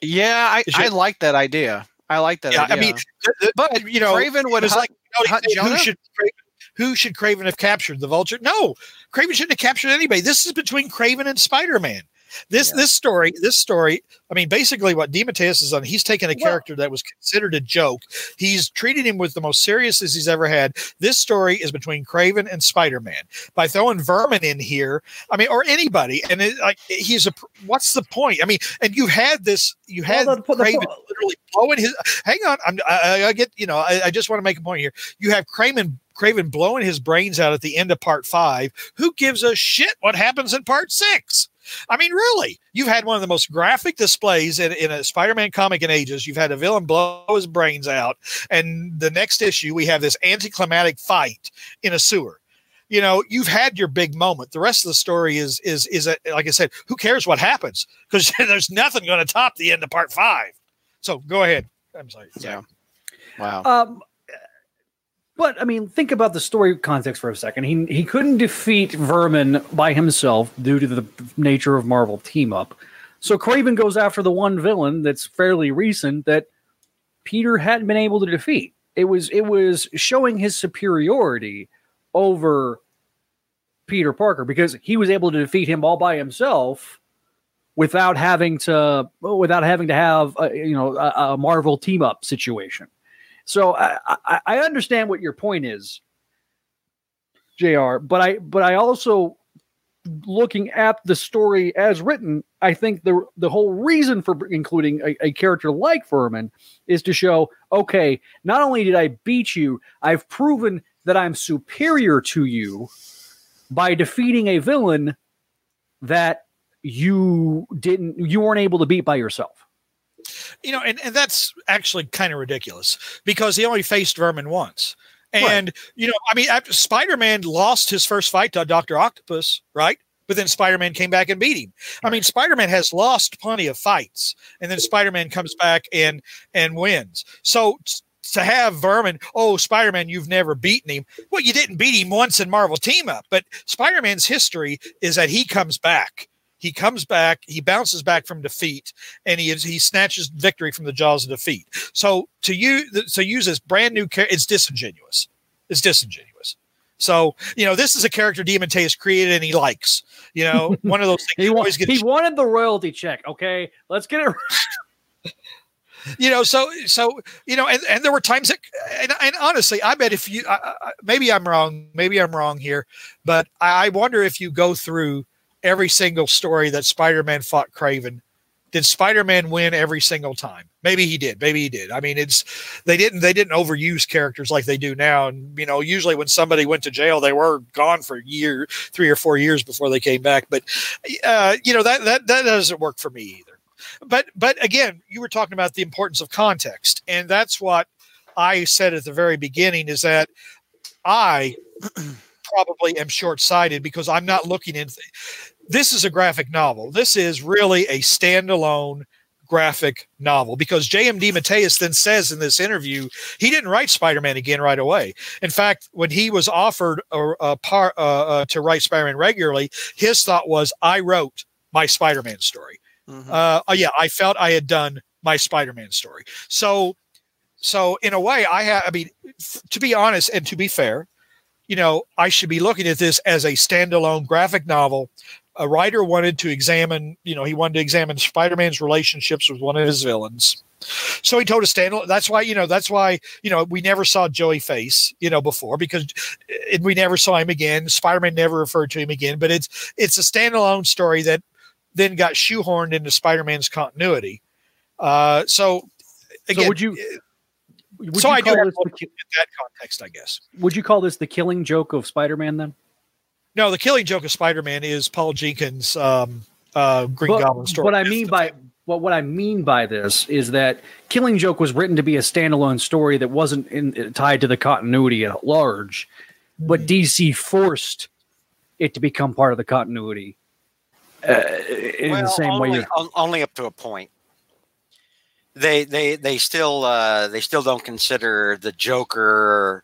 Yeah, I, I like that idea. I like that Yeah. idea. I mean, th- th- but you know, Kraven would hunt- like, you know, hunt who Jonah? should Kraven, who should Kraven have captured? The vulture? No, Kraven shouldn't have captured anybody. This is between Kraven and Spider Man. This this story, this story. I mean, basically, what DeMatteis has done, he's taken a Well- character that was considered a joke. He's treated him with the most seriousness he's ever had. This story is between Kraven and Spider Man. By throwing Vermin in here, I mean, or anybody, and it, like he's a. What's the point? I mean, and you had this, you had Well, the- the- Kraven literally blowing his. Hang on, I'm, I, I get you know, I, I just want to make a point here. You have Kraven. Kraven blowing his brains out at the end of part five. Who gives a shit what happens in part six? I mean, really, you've had one of the most graphic displays in, in a Spider-Man comic in ages. You've had a villain blow his brains out, and the next issue we have this anticlimactic fight in a sewer. You know, you've had your big moment. The rest of the story is is is a, like I said, who cares what happens? Because there's nothing going to top the end of part five. So go ahead. I'm sorry. Yeah. Wow. Um, but I mean, think about the story context for a second. He he couldn't defeat Vermin by himself due to the nature of Marvel team up. So Kraven goes after the one villain that's fairly recent that Peter hadn't been able to defeat. It was it was showing his superiority over Peter Parker because he was able to defeat him all by himself without having to without having to have a, you know a, a Marvel team up situation. So I, I, I understand what your point is, Jr. But I but I also looking at the story as written, I think the the whole reason for including a, a character like Vermin is to show, okay, not only did I beat you, I've proven that I'm superior to you by defeating a villain that you didn't you weren't able to beat by yourself. You know, and, and that's actually kind of ridiculous because he only faced Vermin once. And you know, I mean, after Spider-Man lost his first fight to Doctor Octopus, right? But then Spider-Man came back and beat him. I mean, Spider-Man has lost plenty of fights, and then Spider-Man comes back and and wins. So to have Vermin, oh Spider-Man, you've never beaten him. Well, you didn't beat him once in Marvel Team Up, but Spider-Man's history is that he comes back. He comes back, he bounces back from defeat, and he is, he snatches victory from the jaws of defeat. So to use to use this brand new character, it's disingenuous. It's disingenuous. So you know, this is a character DeMatteis created and he likes. You know, one of those things. He, you he wanted the royalty check. Okay, let's get it. you know so so you know and, and there were times that and, and honestly i bet if you I, I, maybe i'm wrong maybe i'm wrong here but I, I wonder if you go through every single story that spider-man fought kraven. Did spider-man win every single time? Maybe he did. Maybe he did. I mean it's they didn't they didn't overuse characters like they do now. And you know usually when somebody went to jail they were gone for a year three or four years before they came back. But uh, you know that that that doesn't work for me either. But but again you were talking about the importance of context. And that's what i said at the very beginning is that i probably am short-sighted because i'm not looking in this is a graphic novel this is really a standalone graphic novel because J.M. DeMatteis then says in this interview he didn't write spider-man again right away in fact when he was offered a, a part uh, uh, to write spider-man regularly his thought was i wrote my spider-man story Mhm. uh, oh yeah, I felt I had done my Spider-Man story. So, so in a way, I have. I mean, f- to be honest and to be fair, you know, I should be looking at this as a standalone graphic novel. A writer wanted to examine, you know, he wanted to examine Spider-Man's relationships with one of his villains. So he told us standalone. That's why, you know, that's why, you know, we never saw Joey Face, you know, before because and we never saw him again. Spider-Man never referred to him again. But it's it's a standalone story that then got shoehorned into Spider-Man's continuity. Uh, so again, so would you? Would so you I do call have this to the, look ki- at that context, I guess. would you call this the killing joke of Spider-Man then? No, the killing joke of Spider-Man is Paul Jenkins' um, uh, Green But- Goblin story. What I mean by what what I mean by this is that Killing Joke was written to be a standalone story that wasn't in, tied to the continuity at large, but DC forced it to become part of the continuity uh, in the same only, way. only up to a point. They they they still uh, they still don't consider the Joker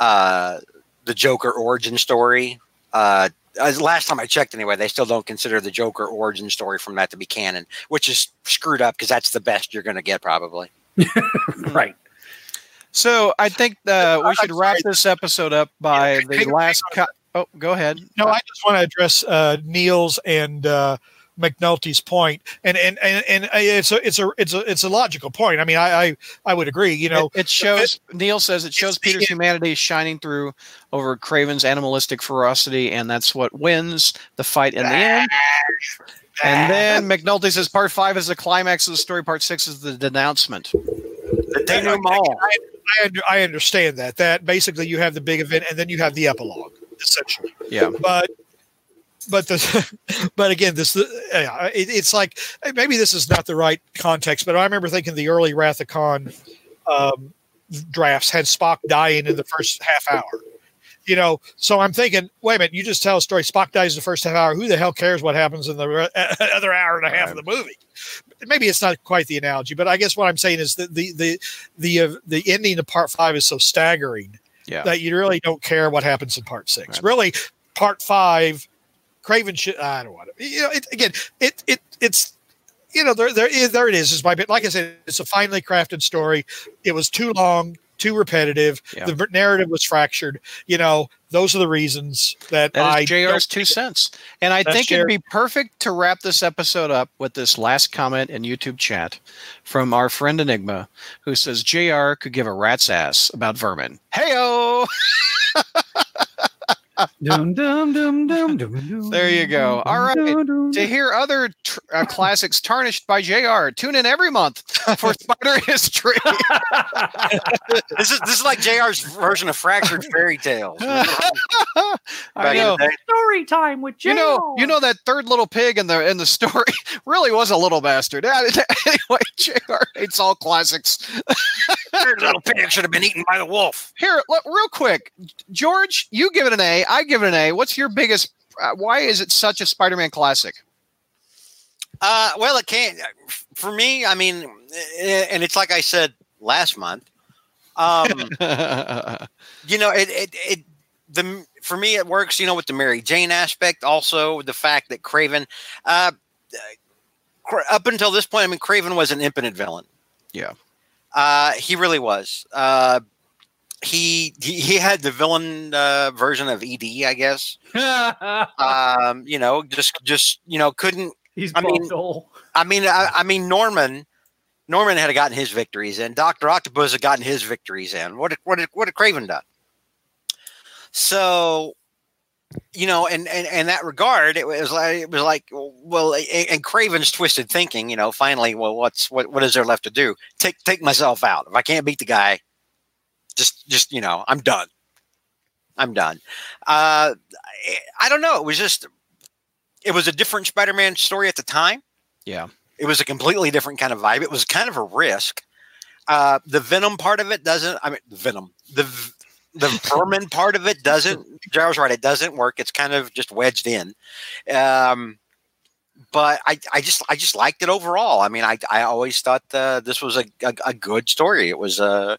uh, the Joker origin story. Uh, as last time I checked, anyway, they still don't consider the Joker origin story from that to be canon, which is screwed up because that's the best you're going to get probably. right. So I think uh, we should wrap this episode up by Yeah, the last. hang Co- oh, go ahead. no, I just want to address uh, Neil's and uh, McNulty's point, and and and and uh, it's a it's a it's a it's a logical point. I mean, I I, I would agree. You know, it, it shows. Neil says it shows Peter's humanity shining through over Kraven's animalistic ferocity, and that's what wins the fight in the end. And then McNulty says part five is the climax of the story. Part six is the denouncement. The I, denouement. I, I, I understand that that basically you have the big event and then you have the epilogue essentially. Yeah. but but the but again this yeah, it, it's like maybe this is not the right context but i remember thinking the early wrath of khan um, drafts had spock dying in the first half hour you know so i'm thinking wait a minute you just tell a story spock dies in the first half hour who the hell cares what happens in the re- other hour and a half of the movie maybe it's not quite the analogy but i guess what i'm saying is that the the the uh, the ending of part five is so staggering Yeah. that you really don't care what happens in part six. Right. Really, part five, Kraven should. I don't want to. You know, it, again, it it it's you know there there is there it is. Is my bit. Like I said, it's a finely crafted story. It was too long, too repetitive. Yeah. The narrative was fractured. You know, those are the reasons that, That I JR's two cents. And I think it'd be perfect to wrap this episode up with this last comment in YouTube chat from our friend Enigma, who says JR could give a rat's ass about vermin. Heyo! Dum, dum, dum, dum, dum, dum, There you go. All right. dum, dum, To hear other tr- uh, classics tarnished by JR, tune in every month for Spider History. This is this is like JR's version of fractured fairy tales. I know. Story time with JR. You know, you know that third little pig in the in the story really was a little bastard. anyway, JR hates all classics. Third little pig should have been eaten by the wolf. Here, look, real quick, George, you give it an A. I give it an A. What's your biggest? Uh, why is it such a Spider-Man classic? Uh, well, it can't. For me, I mean, eh, and it's like I said last month. Um, you know, it, it, it, the, for me, it works, you know, with the Mary Jane aspect. Also, the fact that Kraven, uh, up until this point, I mean, Kraven was an impotent villain. Yeah. Uh, he really was. Uh, he, he had the villain uh, version of ED, I guess. Um, you know, just just you know, couldn't He's I mean- I mean, I, I mean, Norman, Norman had gotten his victories in. Doctor Octopus had gotten his victories in. What did, what what had Kraven done? So, you know, and and in that regard, it was like it was like, well, and, and Kraven's twisted thinking. You know, finally, well, what's what what is there left to do? Take take myself out. If I can't beat the guy, just just you know, I'm done. I'm done. Uh, I, don't know. It was just, it was a different Spider-Man story at the time. Yeah. It was a completely different kind of vibe. It was kind of a risk. Uh, the Venom part of it doesn't. I mean, Venom. The the vermin part of it doesn't. Jarrell's right. It doesn't work. It's kind of just wedged in. Um, but I, I just I just liked it overall. I mean, I, I always thought uh, this was a, a, a good story. It was uh,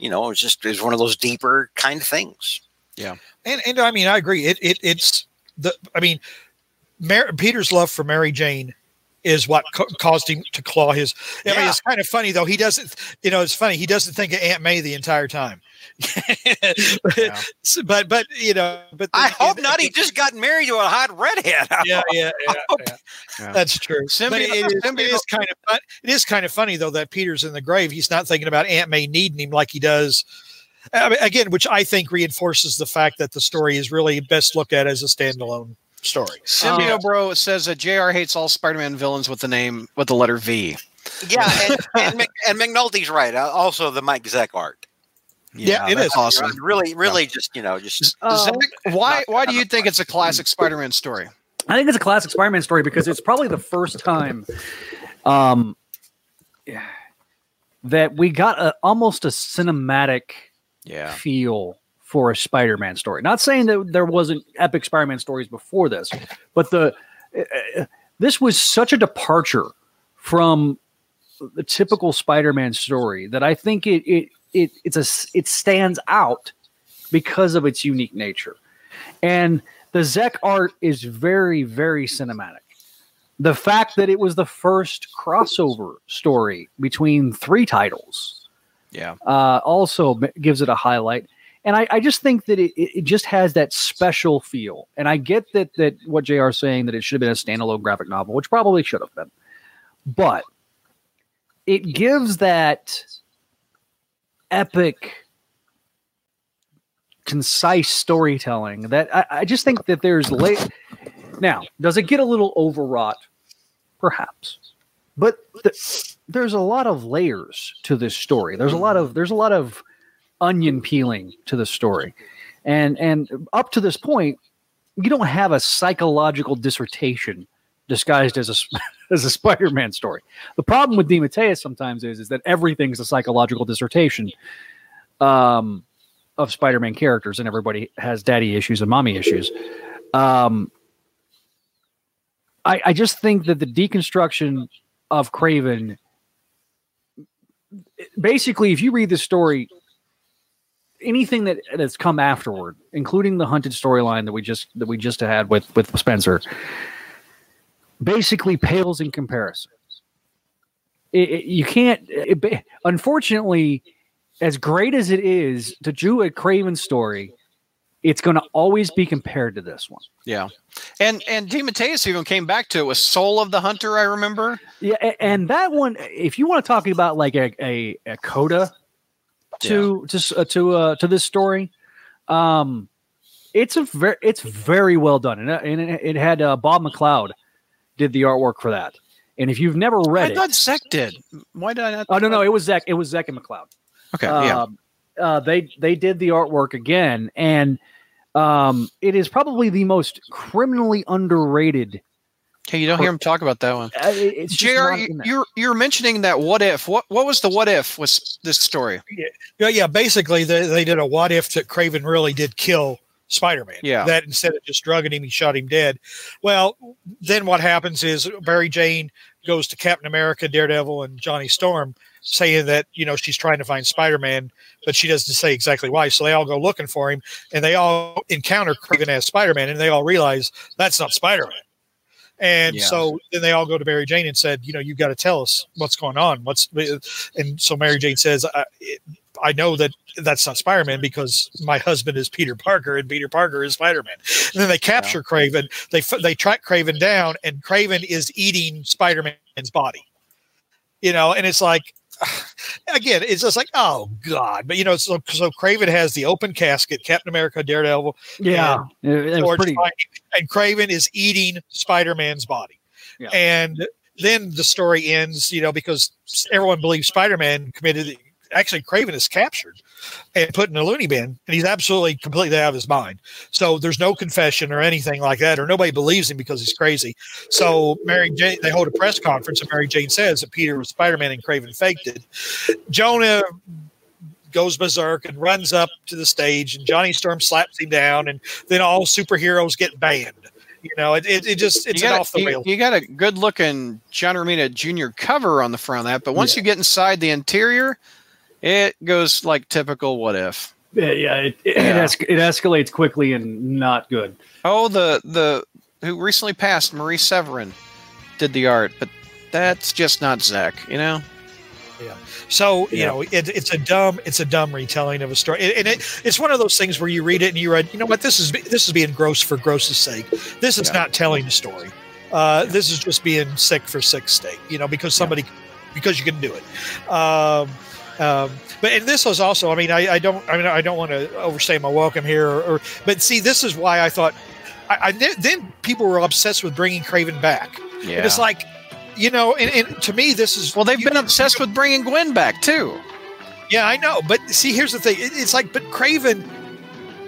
you know, it's just it was one of those deeper kind of things. Yeah, and and I mean, I agree. It it it's the. I mean, Mar- Peter's love for Mary Jane is what ca- caused him to claw his. I mean, it's kind of funny though. He doesn't. You know, it's funny. He doesn't think of Aunt May the entire time. Yeah. But but you know, but I hope it- not. He just got married to a hot redhead. yeah, yeah, yeah, yeah. Yeah. That's true. But it, is, it is kind of fun. It is kind of funny though that Peter's in the grave. He's not thinking about Aunt May needing him like he does. I mean, again, which I think reinforces the fact that the story is really best looked at as a standalone story. Symbio Uh, Bro says that JR hates all Spider-Man villains with the name with the letter V. Yeah, and, and, Mc, and McNulty's right. Uh, also, the Mike Zeck art. Yeah, it that's is. awesome. Really, really, just you know, just Um, Zach, why why do you think it's a classic Spider-Man story? I think it's a classic Spider-Man story because it's probably the first time um, that we got a, almost a cinematic Yeah. feel for a Spider-Man story. Not saying that there wasn't epic Spider-Man stories before this, but the uh, this was such a departure from the typical Spider-Man story that I think it it it it's a it stands out because of its unique nature. And the Zeck art is very very cinematic. The fact that it was the first crossover story between three titles Yeah. uh, also gives it a highlight. And I, I just think that it, it just has that special feel. And I get that that what JR is saying that it should have been a standalone graphic novel, which probably should have been. But it gives that epic, concise storytelling that I, I just think that there's late. Now, does it get a little overwrought? Perhaps. But th- there's a lot of layers to this story. There's a lot of there's a lot of onion peeling to the story. And and up to this point, you don't have a psychological dissertation disguised as a as a Spider-Man story. The problem with DeMatteis sometimes is is that everything's a psychological dissertation um, of Spider-Man characters, and everybody has daddy issues and mommy issues. Um, I, I just think that the deconstruction of Kraven basically, if you read this story, anything that that's come afterward, including the hunted storyline that we just that we just had with with Spencer, basically pales in comparison. It, it- you can't. It, unfortunately, as great as it is to do a Kraven story, it's going to always be compared to this one. Yeah. And and DeMatteis even came back to it with Soul of the Hunter, I remember. Yeah, and that one, if you want to talk about like a a, a coda to to uh, to uh, to this story, um, it's a very it's very well done, and, uh, and it, it had uh, Bob McLeod did the artwork for that. And if you've never I read it, I thought Zeck did. Why did I not? oh no no, it was Zeck, it was Zeck and McLeod. Okay, yeah. Um, uh, they they did the artwork again, and um, it is probably the most criminally underrated. Hey, you don't hear him talk about that one. Uh, Jr. You're you're mentioning that what if? What what was the what if? Was this story? Yeah, yeah. Basically, they, they did a what if that Kraven really did kill Spider Man. Yeah. That instead of just drugging him, he shot him dead. Well, then what happens is Mary Jane goes to Captain America, Daredevil, and Johnny Storm, saying that you know she's trying to find Spider Man, but she doesn't say exactly why. So they all go looking for him, and they all encounter Kraven as Spider Man, and they all realize that's not Spider Man. And Yeah. so then they all go to Mary Jane and said, you know, you've got to tell us what's going on. What's and so Mary Jane says, I, I know that that's not Spider Man because my husband is Peter Parker and Peter Parker is Spider Man. And then they capture Kraven. They they track Kraven down, and Kraven is eating Spider Man's body. You know, and it's like, again, it's just like, oh god. But you know, so so Kraven has the open casket, Captain America, Daredevil, yeah, it, it pretty. and Kraven is eating Spider Man's body. Yeah. And then the story ends, you know, because everyone believes Spider Man committed. Actually, Kraven is captured and put in a loony bin, and he's absolutely completely out of his mind. So there's no confession or anything like that, or nobody believes him because he's crazy. So Mary Jane, they hold a press conference, and Mary Jane says that Peter was Spider Man and Kraven faked it. Jonah goes berserk and runs up to the stage, and Johnny Storm slaps him down, and then all superheroes get banned. You know, it, it, it just it's you got, off the you, rails. you got a good looking John Romita Jr. cover on the front of that, but once you get inside the interior, it goes like typical what if. Yeah, yeah, it it, Yeah. es- it escalates quickly and not good. Oh, the the who recently passed, Marie Severin, did the art, but that's just not Zeck, you know. Yeah. So you Yeah. know, it, it's a dumb, it's a dumb retelling of a story, and it, it's one of those things where you read it and you read, you know what, this is this is being gross for gross's sake. This is Yeah. not telling a story. Uh, This is just being sick for sick's sake, you know, because somebody, because you can do it. Um, um, but and this was also, I mean, I, I don't, I mean, I don't want to overstay my welcome here, or, or but see, this is why I thought, I, I then- then people were obsessed with bringing Kraven back. Yeah. And it's like, you know, and, and to me, this is well, they've been obsessed with bringing Gwen back too. Yeah, I know, but see, here's the thing. It- It's like, but Kraven,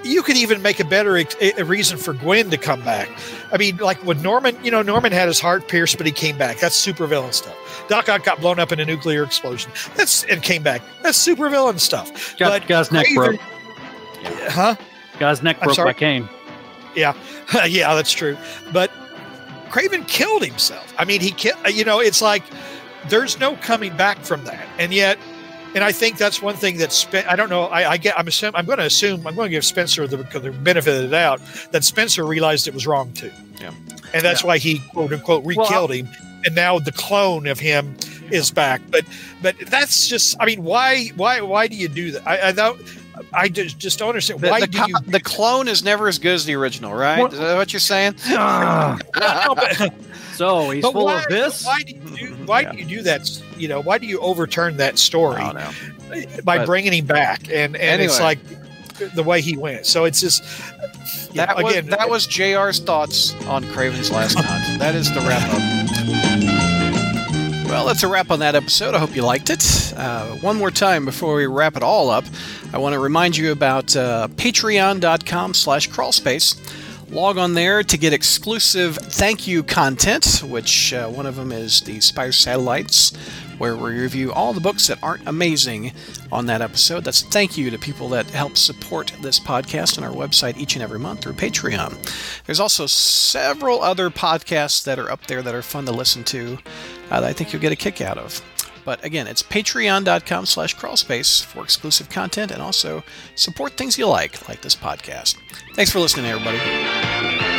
you could even make a better ex- a reason for Gwen to come back. I mean, like when Norman, you know, Norman had his heart pierced, but he came back. That's super villain stuff. Doc Ock got blown up in a nuclear explosion. That's and came back. That's super villain stuff. Got, But guy's neck Kraven- broke. Huh? Guy's neck broke by Kaine. Yeah, yeah, that's true. But Kraven killed himself. I mean, he killed. You know, it's like there's no coming back from that, and yet, and I think that's one thing that Spen- I don't know. I, I get. I'm assuming. I'm going to assume. I'm going to give Spencer the, the benefit of the doubt that Spencer realized it was wrong too. Yeah. and that's why he quote unquote re-killed him, and now the clone of him is back. But but that's just. I mean, why why why do you do that? I, I don't. I just, just don't understand. The, why the, do co- you? the clone is never as good as the original, right? What- Is that what you're saying? No, but- so he's But full why, of this. Why do you do, why do you do that? You know, why do you overturn that story I don't know. by But- bringing him back? And and it's like the way he went. So it's just That know, was again. that was JR's thoughts on Kraven's Last Hunt. That is the wrap up. Well, that's a wrap on that episode. I hope you liked it. Uh, one more time before we wrap it all up, I want to remind you about uh, patreon.com slash crawlspace. Log on there to get exclusive thank you content, which uh, one of them is the Spire Satellites, where we review all the books that aren't amazing on that episode. That's thank you to people that help support this podcast and our website each and every month through Patreon. There's also several other podcasts that are up there that are fun to listen to uh, that I think you'll get a kick out of. But again, it's patreon.com slash crawlspace for exclusive content and also support things you like, like this podcast. Thanks for listening, everybody.